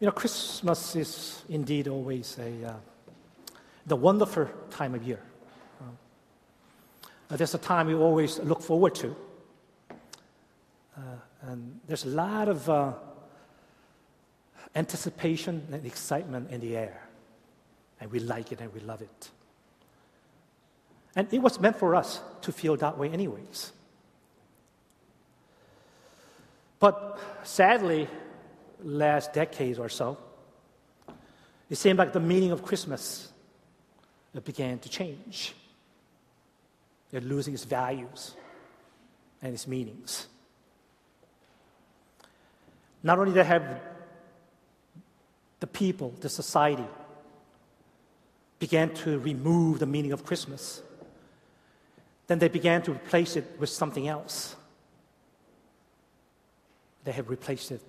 You know, Christmas is indeed always a uh, the wonderful time of year. Uh, there's a time we always look forward to, uh, and there's a lot of uh, anticipation and excitement in the air, and we like it and we love it. And it was meant for us to feel that way, anyways. But sadly, last decade or so, it seemed like the meaning of Christmas began to change. It losing its values and its meanings. Not only they have the people, the society, began to remove the meaning of Christmas, then they began to replace it with something else. They have replaced it.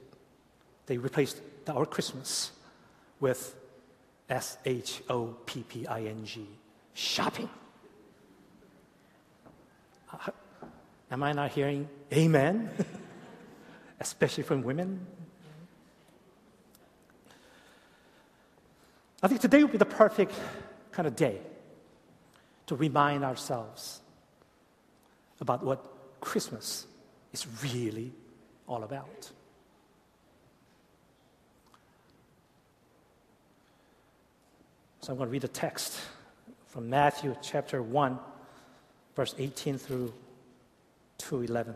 They replaced our Christmas with S H O P P I N G, shopping. Uh, am I not hearing amen? Especially from women? I think today would be the perfect kind of day to remind ourselves about what Christmas is really all about. So I'm going to read the text from Matthew chapter 1, verse 18 through 211.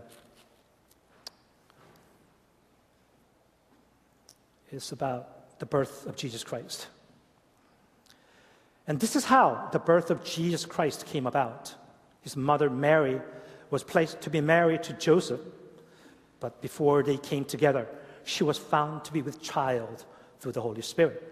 It's about the birth of Jesus Christ. And this is how the birth of Jesus Christ came about. His mother Mary was placed to be married to Joseph, but before they came together, she was found to be with child through the Holy Spirit.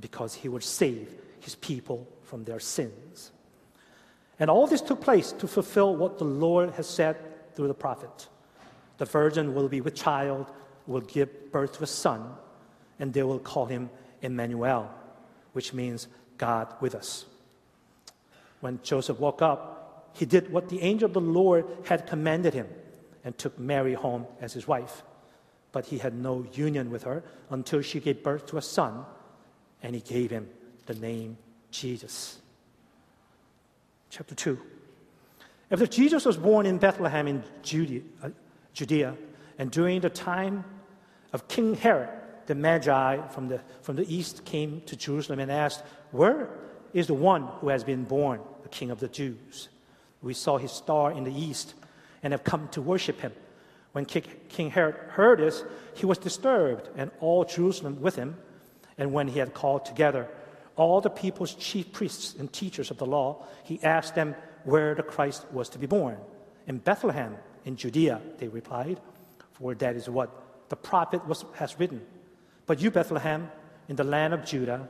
because he would save his people from their sins. And all this took place to fulfill what the Lord has said through the prophet. The virgin will be with child, will give birth to a son, and they will call him Emmanuel, which means God with us. When Joseph woke up, he did what the angel of the Lord had commanded him and took Mary home as his wife. But he had no union with her until she gave birth to a son and he gave him the name Jesus. Chapter 2. After Jesus was born in Bethlehem in Judea, uh, Judea, and during the time of King Herod, the Magi from the, from the east came to Jerusalem and asked, Where is the one who has been born, the King of the Jews? We saw his star in the east and have come to worship him. When King Herod heard this, he was disturbed, and all Jerusalem with him. And when he had called together all the people's chief priests and teachers of the law, he asked them where the Christ was to be born. In Bethlehem, in Judea, they replied, for that is what the prophet was, has written. But you, Bethlehem, in the land of Judah,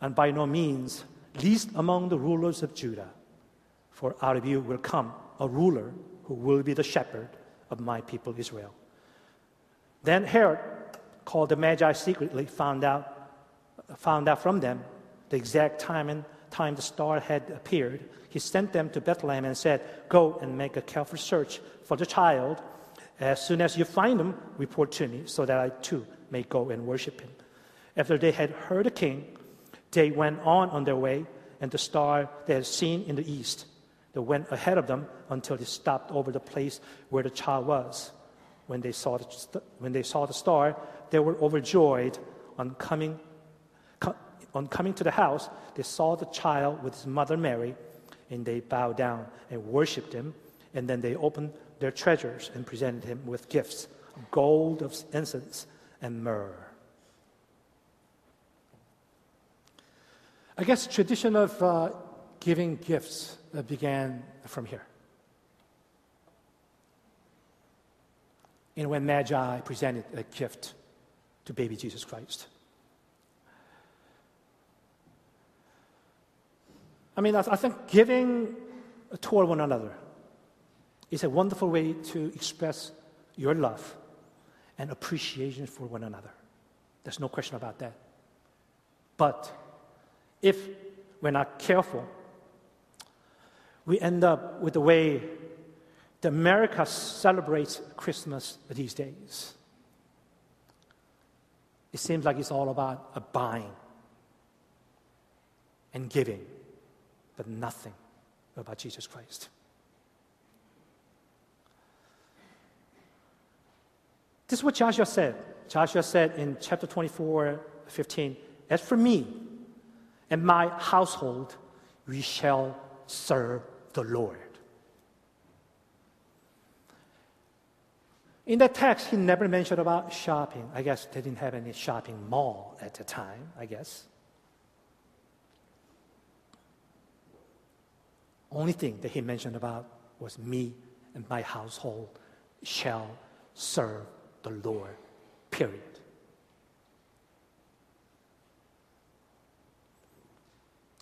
and by no means least among the rulers of Judah, for out of you will come a ruler who will be the shepherd of my people Israel. Then Herod called the Magi secretly, found out, found out from them the exact time and time the star had appeared. He sent them to Bethlehem and said, Go and make a careful search for the child. As soon as you find him, report to me, so that I too may go and worship him. After they had heard the king, they went on on their way, and the star they had seen in the east, they went ahead of them until they stopped over the place where the child was. When they saw the, when they saw the star, they were overjoyed on coming, on coming to the house. They saw the child with his mother Mary, and they bowed down and worshiped him. And then they opened their treasures and presented him with gifts gold of incense and myrrh. I guess tradition of uh, giving gifts uh, began from here. And when Magi presented a gift to baby Jesus Christ. I mean, I, think giving toward one another is a wonderful way to express your love and appreciation for one another. There's no question about that. But if we're not careful, we end up with the way that America celebrates Christmas these days. It seems like it's all about a buying and giving, but nothing about Jesus Christ. This is what Joshua said. Joshua said in chapter 24, 15, As for me and my household, we shall serve the Lord. In the text, he never mentioned about shopping. I guess they didn't have any shopping mall at the time, I guess. Only thing that he mentioned about was me and my household shall serve the Lord, period.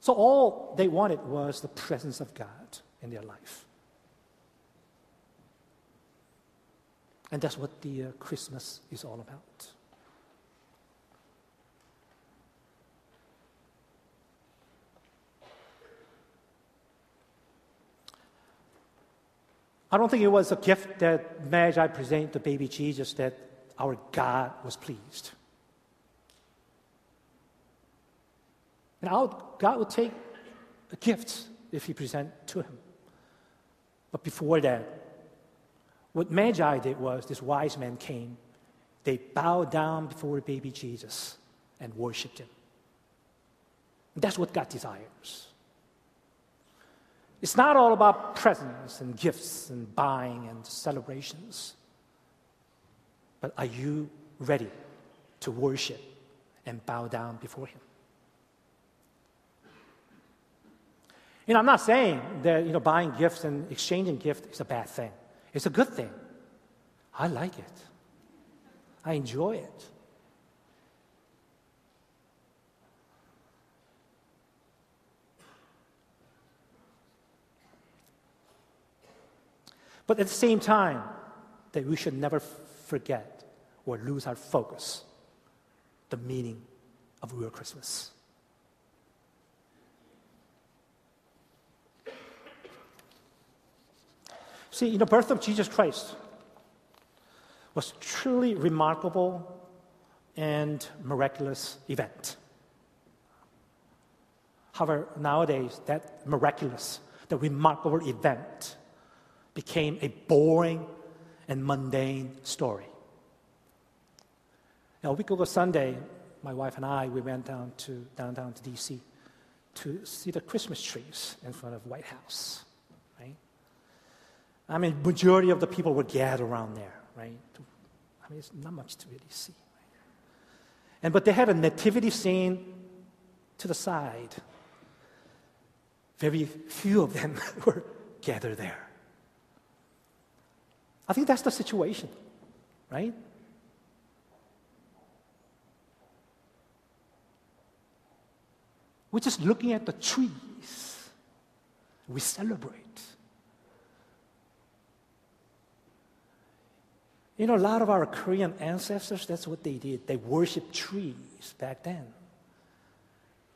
So all they wanted was the presence of God in their life. And that's what the uh, Christmas is all about. I don't think it was a gift that Magi presented to baby Jesus that our God was pleased. And our God would take a gift if he present to him. But before that, what Magi did was this wise men came. They bowed down before baby Jesus and worshiped him. That's what God desires. It's not all about presents and gifts and buying and celebrations. But are you ready to worship and bow down before him? You know, I'm not saying that you know, buying gifts and exchanging gifts is a bad thing. It's a good thing. I like it. I enjoy it. But at the same time, that we should never forget or lose our focus the meaning of real Christmas. See, the birth of Jesus Christ was truly remarkable and miraculous event. However, nowadays, that miraculous, that remarkable event became a boring and mundane story. Now, a week ago Sunday, my wife and I, we went down to downtown to DC to see the Christmas trees in front of White House. I mean, majority of the people were gathered around there, right? I mean, it's not much to really see. And but they had a nativity scene to the side. Very few of them were gathered there. I think that's the situation, right? We're just looking at the trees. We celebrate. You know, a lot of our Korean ancestors, that's what they did. They worshiped trees back then.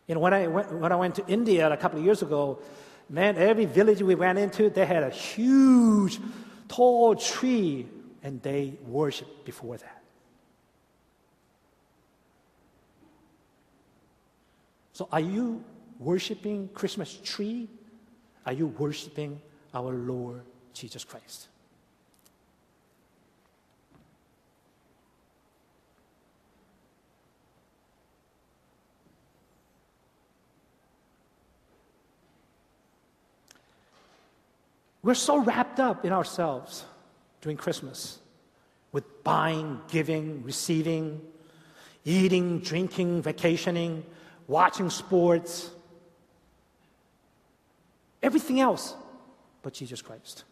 You know, when I went, when I went to India a couple of years ago, man, every village we went into, they had a huge, tall tree, and they worshiped before that. So, are you worshiping Christmas tree? Are you worshiping our Lord Jesus Christ? We're so wrapped up in ourselves during Christmas with buying, giving, receiving, eating, drinking, vacationing, watching sports, everything else but Jesus Christ.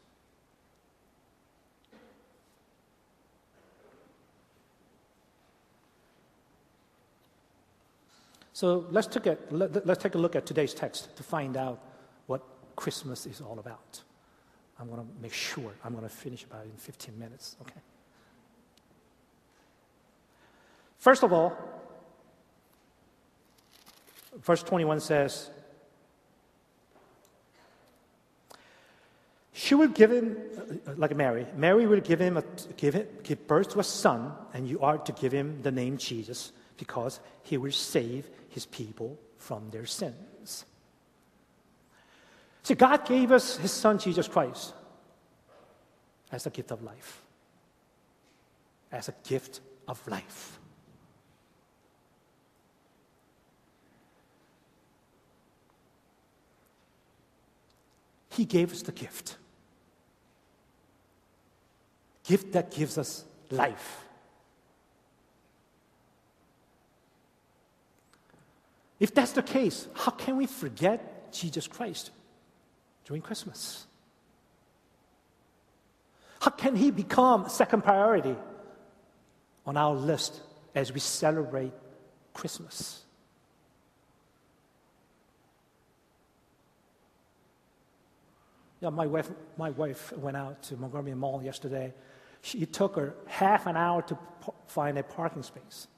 So let's take, a, let, us take a look at today's text to find out what Christmas is all about. I'm going to make sure I'm going to finish about in 15 minutes, okay? First of all, verse 21 says, She will give him, uh, like Mary, Mary will give him, a, give, it, give birth to a son, and you are to give him the name Jesus, because he will save his people from their sins. See, God gave us his son, Jesus Christ, as a gift of life. As a gift of life. He gave us the gift gift that gives us life. If that's the case, how can we forget Jesus Christ during Christmas? How can he become second priority on our list as we celebrate Christmas? Yeah, my wife, my wife went out to Montgomery Mall yesterday she, it took her half an hour to find a parking space.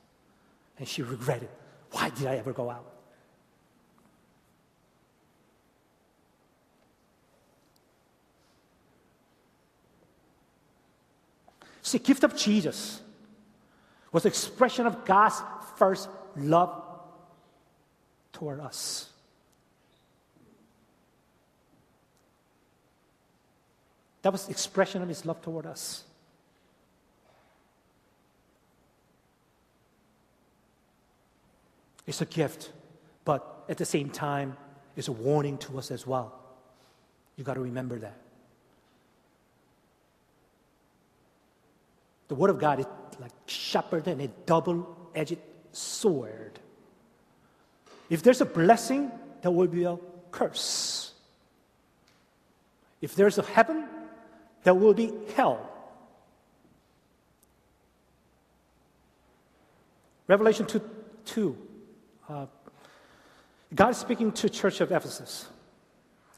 And she regretted, why did I ever go out? See, gift of Jesus was expression of God's first love toward us. That was expression of his love toward us. It's a gift, but at the same time, it's a warning to us as well. You got to remember that. The Word of God is like sharper than a double edged sword. If there's a blessing, there will be a curse. If there's a heaven, there will be hell. Revelation 2, 2 uh, God is speaking to church of Ephesus.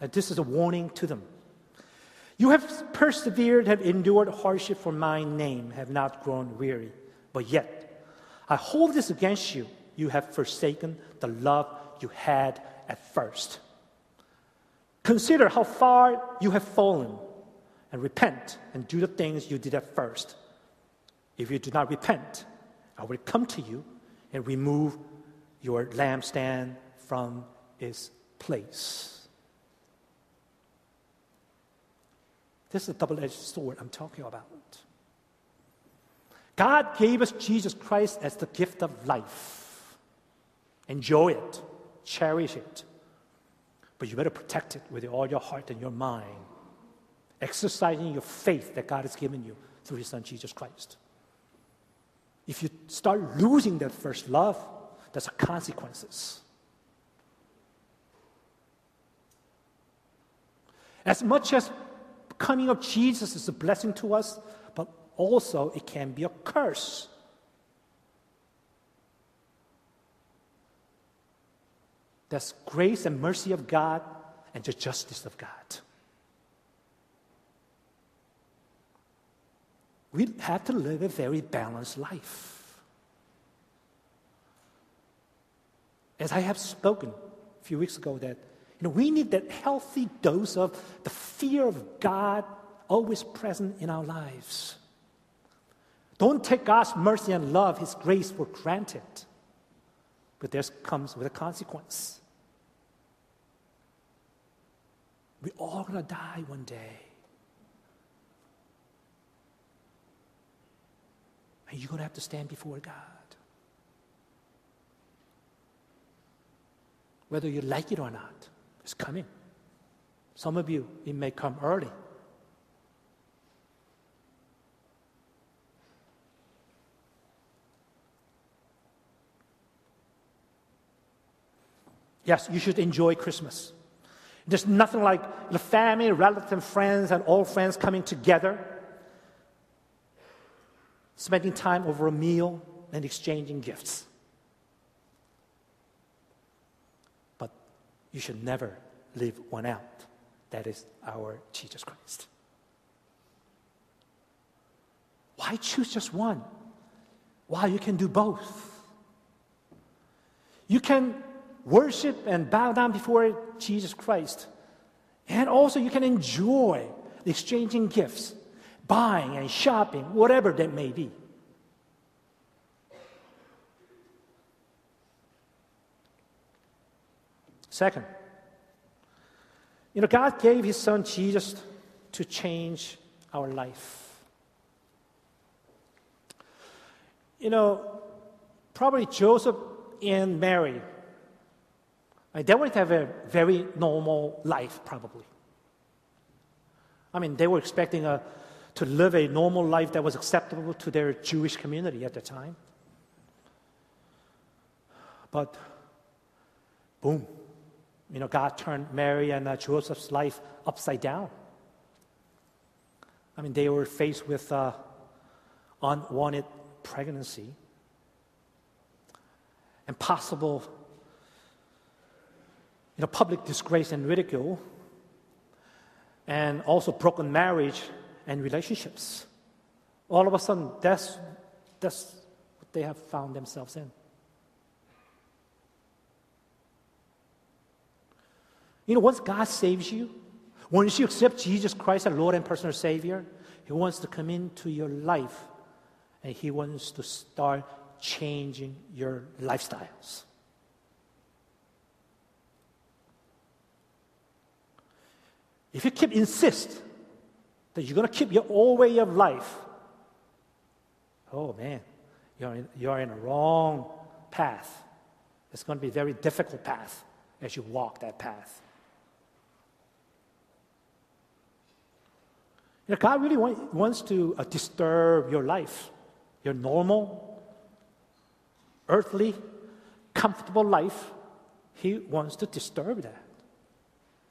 And this is a warning to them. You have persevered, have endured hardship for my name, have not grown weary. But yet, I hold this against you. You have forsaken the love you had at first. Consider how far you have fallen and repent and do the things you did at first. If you do not repent, I will come to you and remove your lampstand from its place. This is a double edged sword I'm talking about. God gave us Jesus Christ as the gift of life. Enjoy it, cherish it. But you better protect it with all your heart and your mind, exercising your faith that God has given you through His Son Jesus Christ. If you start losing that first love, there's consequences. As much as coming of Jesus is a blessing to us, but also it can be a curse. That's grace and mercy of God and the justice of God. We have to live a very balanced life. as I have spoken a few weeks ago, that we need that healthy dose of the fear of God always present in our lives. Don't take God's mercy and love, His grace for granted. But there comes with a consequence. We're all going to die one day. And you're going to have to stand before God. whether you like it or not. It's coming. Some of you, it may come early. Yes, you should enjoy Christmas. There's nothing like the family, relatives, friends, and old friends coming together, spending time over a meal and exchanging gifts. You should never leave one out. That is our Jesus Christ. Why choose just one? Why you can do both? You can worship and bow down before Jesus Christ. And also, you can enjoy exchanging gifts, buying and shopping, whatever that may be. Second, you know, God gave His Son Jesus to change our life. You know, probably Joseph and Mary, they would have a very normal life, probably. I mean, they were expecting a, to live a normal life that was acceptable to their Jewish community at the time. But, boom, you know, God turned Mary and uh, Joseph's life upside down. I mean, they were faced with uh, unwanted pregnancy and possible you know, public disgrace and ridicule, and also broken marriage and relationships. All of a sudden, that's, that's what they have found themselves in. You know, once God saves you, once you accept Jesus Christ as Lord and personal Savior, He wants to come into your life and He wants to start changing your lifestyles. If you keep insist that you're going to keep your old way of life, oh man, you're in, you're in a wrong path. It's going to be a very difficult path as you walk that path. You know, God really want, wants to uh, disturb your life, your normal, earthly, comfortable life, He wants to disturb that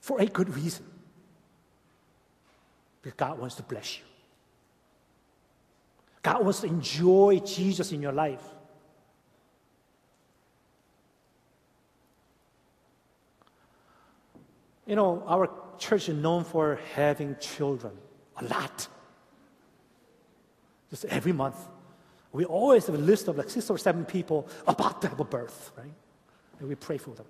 for a good reason. Because God wants to bless you. God wants to enjoy Jesus in your life. You know, our church is known for having children a lot. Just every month. We always have a list of like six or seven people about to have a birth, right? And we pray for them.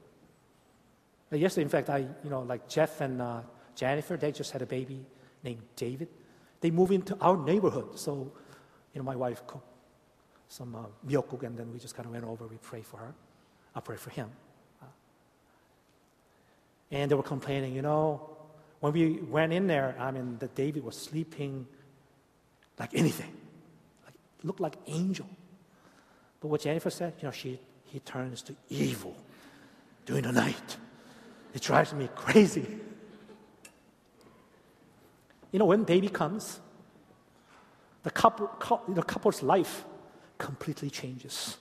Yesterday, in fact, I, you know, like Jeff and uh, Jennifer, they just had a baby named David. They moved into our neighborhood. So, you know, my wife cooked some uh, miyeokguk, and then we just kind of went over, we prayed for her. I prayed for him. And they were complaining, you know, when we went in there, I mean, the David was sleeping like anything like, looked like angel. But what Jennifer said, you know, she, he turns to evil during the night. It drives me crazy. You know, when baby comes, the, couple, the couple's life completely changes.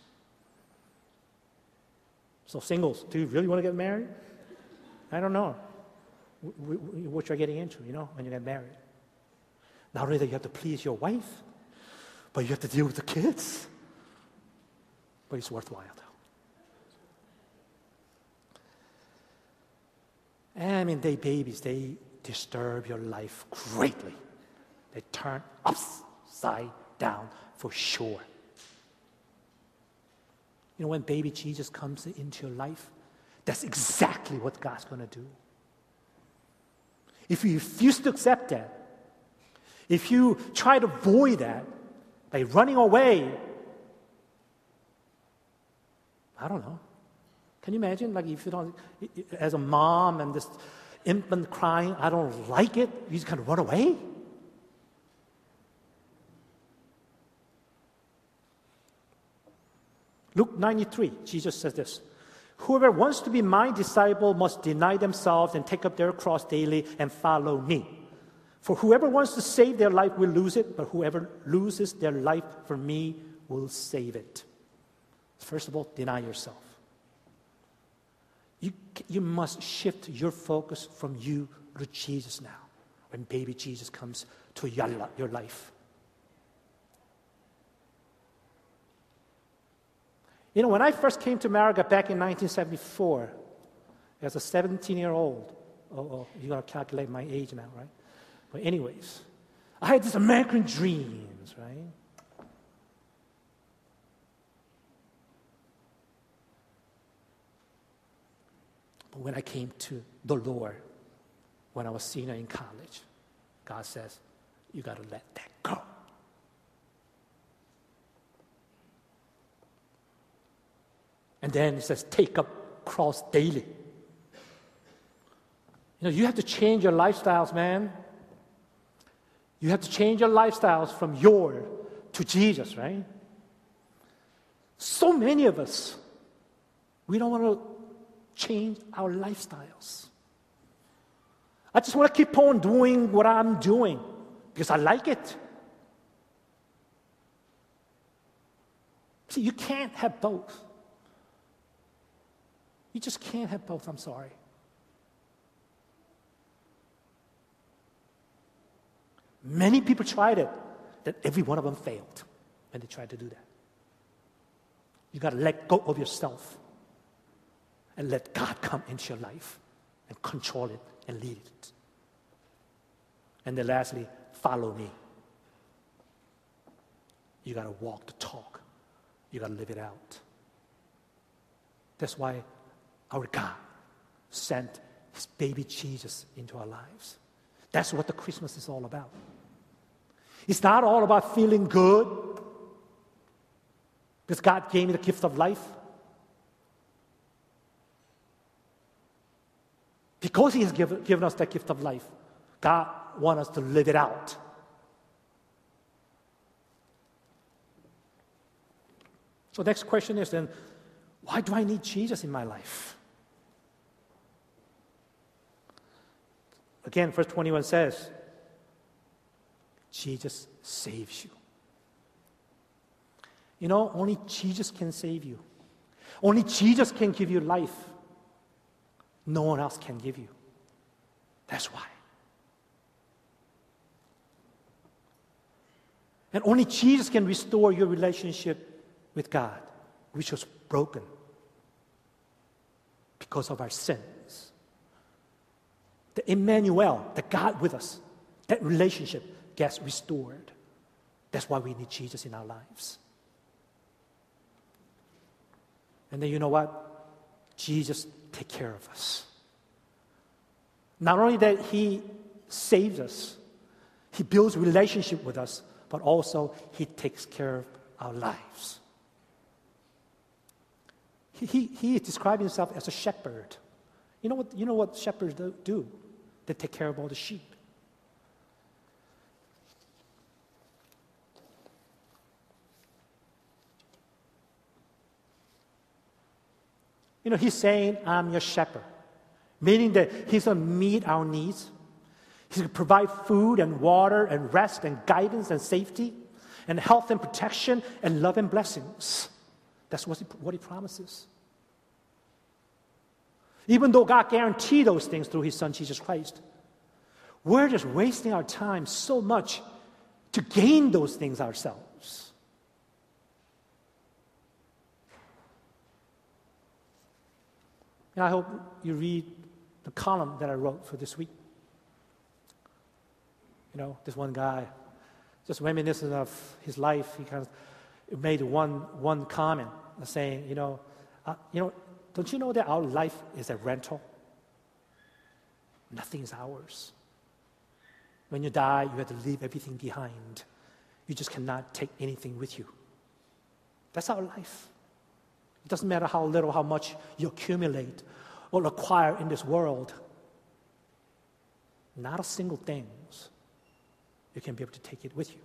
So, singles, do you really want to get married? I don't know what you're getting into, you know, when you get married. Not only that you have to please your wife, but you have to deal with the kids. But it's worthwhile, though. I mean, they babies, they disturb your life greatly. They turn upside down for sure. You know, when baby Jesus comes into your life, that's exactly what God's going to do. If you refuse to accept that, if you try to avoid that, by running away. I don't know. Can you imagine, like, if you don't, as a mom and this infant crying, I don't like it, you just kind of run away? Luke 93, Jesus says this Whoever wants to be my disciple must deny themselves and take up their cross daily and follow me. For whoever wants to save their life will lose it, but whoever loses their life for me will save it. First of all, deny yourself. You, you must shift your focus from you to Jesus now when baby Jesus comes to your, your life. You know, when I first came to America back in 1974, As a 17 year old, oh, oh you gotta calculate my age now, right? But, anyways, I had these American dreams, right? But when I came to the Lord, when I was senior in college, God says, you got to let that go. And then it says, take up cross daily. You know, you have to change your lifestyles, man. You have to change your lifestyles from your to Jesus, right? So many of us, we don't want to change our lifestyles. I just want to keep on doing what I'm doing because I like it. See, you can't have both. You just can't have both. I'm sorry. Many people tried it, that every one of them failed when they tried to do that. You got to let go of yourself and let God come into your life and control it and lead it. And then lastly, follow me. You got to walk the talk. You got to live it out. That's why our God sent his baby Jesus into our lives. That's what the Christmas is all about. It's not all about feeling good because God gave me the gift of life. Because He has given, us that gift of life, God wants us to live it out. So, next question is then, why do I need Jesus in my life? Again, verse 21 says, Jesus saves you. You know, only Jesus can save you. Only Jesus can give you life. No one else can give you. That's why. And only Jesus can restore your relationship with God, which was broken because of our sin the Emmanuel, the God with us, that relationship gets restored. That's why we need Jesus in our lives. And then you know what? Jesus take care of us. Not only that he saves us, he builds relationship with us, but also he takes care of our lives. He, he, he described himself as a shepherd. You know what, you know what shepherds do? That take care of all the sheep. You know, he's saying, I'm your shepherd, meaning that he's going to meet our needs. He's going to provide food and water and rest and guidance and safety and health and protection and love and blessings. That's what he, what he promises. Even though God guaranteed those things through his son Jesus Christ, we're just wasting our time so much to gain those things ourselves. And I hope you read the column that I wrote for this week. You know, this one guy, just reminiscent of his life, he kind of made one, one comment saying, you know, uh, you know, don't you know that our life is a rental? Nothing is ours. When you die, you have to leave everything behind. You just cannot take anything with you. That's our life. It doesn't matter how little, how much you accumulate or acquire in this world. Not a single thing you can be able to take it with you.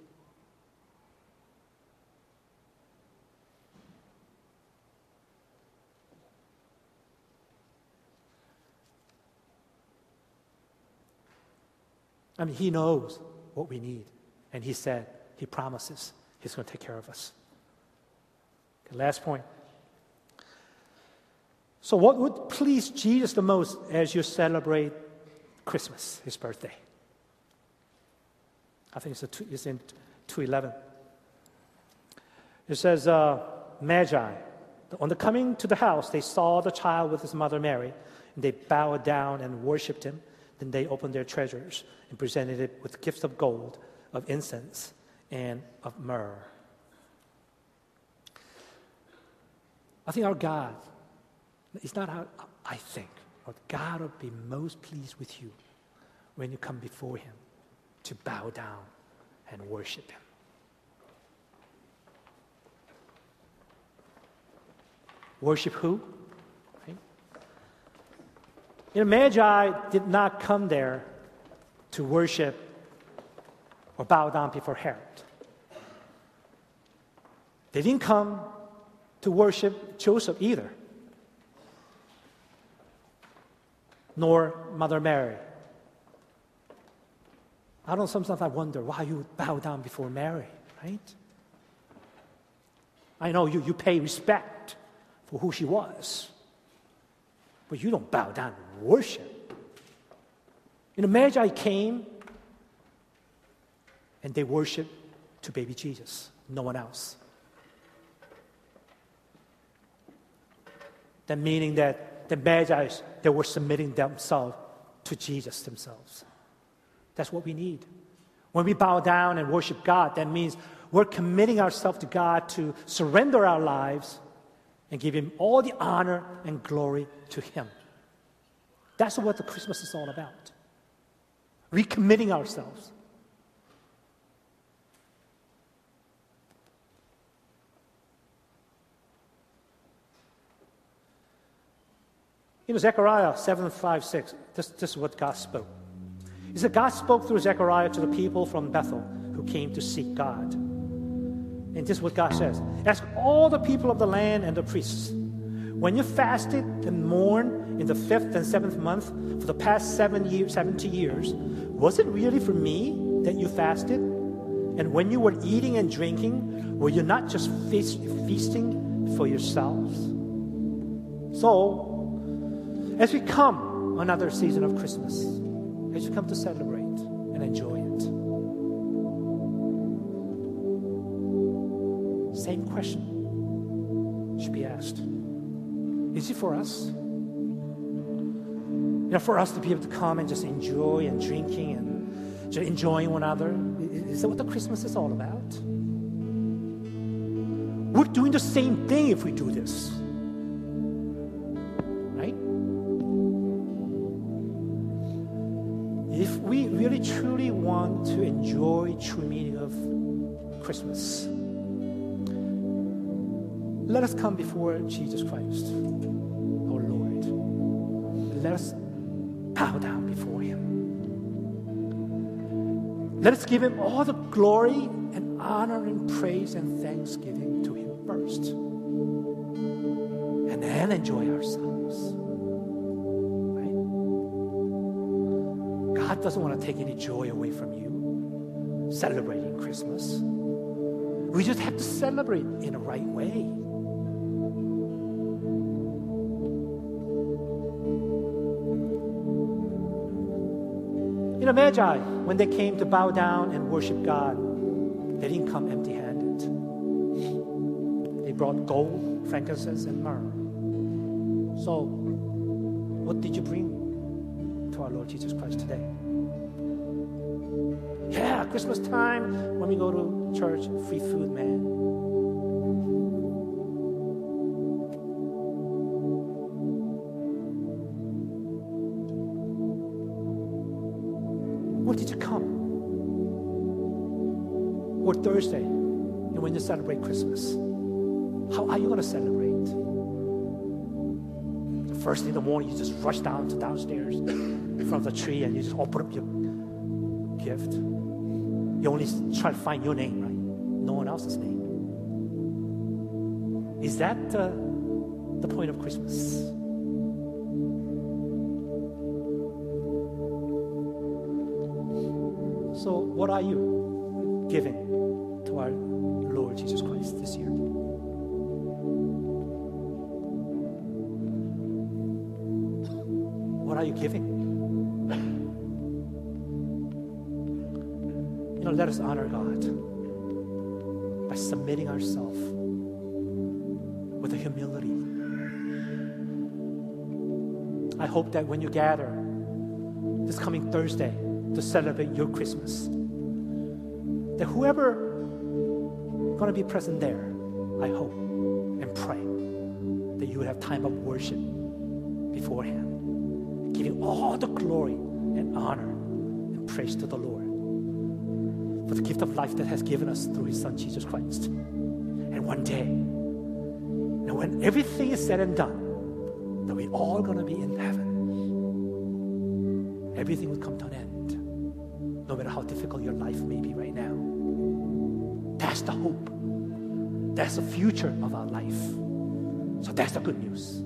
I mean, He knows what we need. And He said, He promises He's going to take care of us. Okay, last point. So, what would please Jesus the most as you celebrate Christmas, His birthday? I think it's, two, it's in 211. It says, uh, Magi On the coming to the house, they saw the child with his mother Mary, and they bowed down and worshipped him. Then they opened their treasures and presented it with gifts of gold, of incense, and of myrrh. I think our God, it's not how I think, but God will be most pleased with you when you come before Him to bow down and worship Him. Worship who? You know, Magi did not come there to worship or bow down before Herod. They didn't come to worship Joseph either, nor Mother Mary. I don't sometimes I wonder why you would bow down before Mary, right? I know you, you pay respect for who she was. But you don't bow down worship. You know, Magi came and they worshiped to baby Jesus, no one else. That meaning that the Magi, they were submitting themselves to Jesus themselves. That's what we need. When we bow down and worship God, that means we're committing ourselves to God to surrender our lives and give Him all the honor and glory to Him. That's what the Christmas is all about. Recommitting ourselves. You know, Zechariah 7 5 6, this, this is what God spoke. He said, God spoke through Zechariah to the people from Bethel who came to seek God. And this is what God says Ask all the people of the land and the priests. When you fasted and mourned in the fifth and seventh month for the past seven years, 70 years, was it really for me that you fasted? And when you were eating and drinking, were you not just feast, feasting for yourselves? So, as we come another season of Christmas, as we come to celebrate and enjoy it, Same question should be asked. Is it for us? Know, for us to be able to come and just enjoy and drinking and just enjoying one another? Is that what the Christmas is all about? We're doing the same thing if we do this. Right? If we really truly want to enjoy true meaning of Christmas, let us come before Jesus Christ, our Lord. Let us Him. Let us give Him all the glory and honor and praise and thanksgiving to Him first. And then enjoy ourselves. Right? God doesn't want to take any joy away from you celebrating Christmas. We just have to celebrate in the right way. You know, Magi, when they came to bow down and worship God, they didn't come empty handed. They brought gold, frankincense, and myrrh. So, what did you bring to our Lord Jesus Christ today? Yeah, Christmas time, when we go to church, free food, man. Thursday, and when you celebrate Christmas, how are you going to celebrate? The first thing in the morning, you just rush down to downstairs from the tree and you just open up your gift. You only try to find your name, right? No one else's name. Is that uh, the point of Christmas? So, what are you giving? Our Lord Jesus Christ this year. What are you giving? You know, let us honor God by submitting ourselves with a humility. I hope that when you gather this coming Thursday to celebrate your Christmas, that whoever going to be present there, I hope and pray that you would have time of worship beforehand, giving all the glory and honor and praise to the Lord for the gift of life that has given us through His Son Jesus Christ. And one day, and when everything is said and done, that we're all going to be in heaven. Everything will come to an end, no matter how difficult your life may be right now. The hope. That's the future of our life. So that's the good news.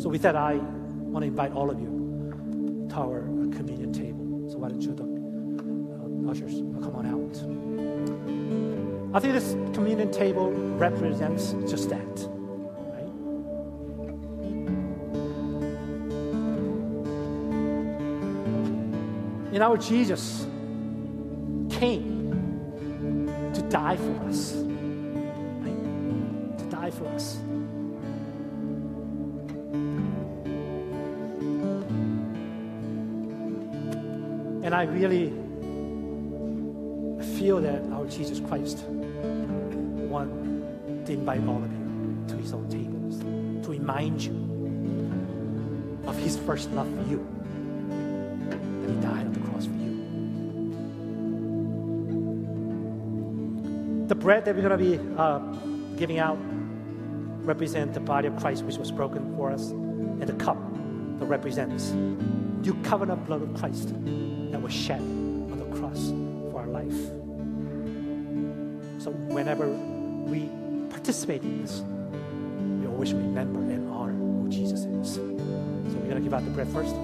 So with that, I want to invite all of you to our communion table. So why don't you, the uh, ushers, come on out. I think this communion table represents just that. In our Jesus came to die for us. Right? To die for us. And I really feel that our Jesus Christ want to invite all of you to his own tables to remind you of his first love for you. That he died The bread that we're going to be uh, giving out represent the body of Christ which was broken for us, and the cup that represents the covenant blood of Christ that was shed on the cross for our life. So whenever we participate in this, we always remember and honor who Jesus is. So we're going to give out the bread first.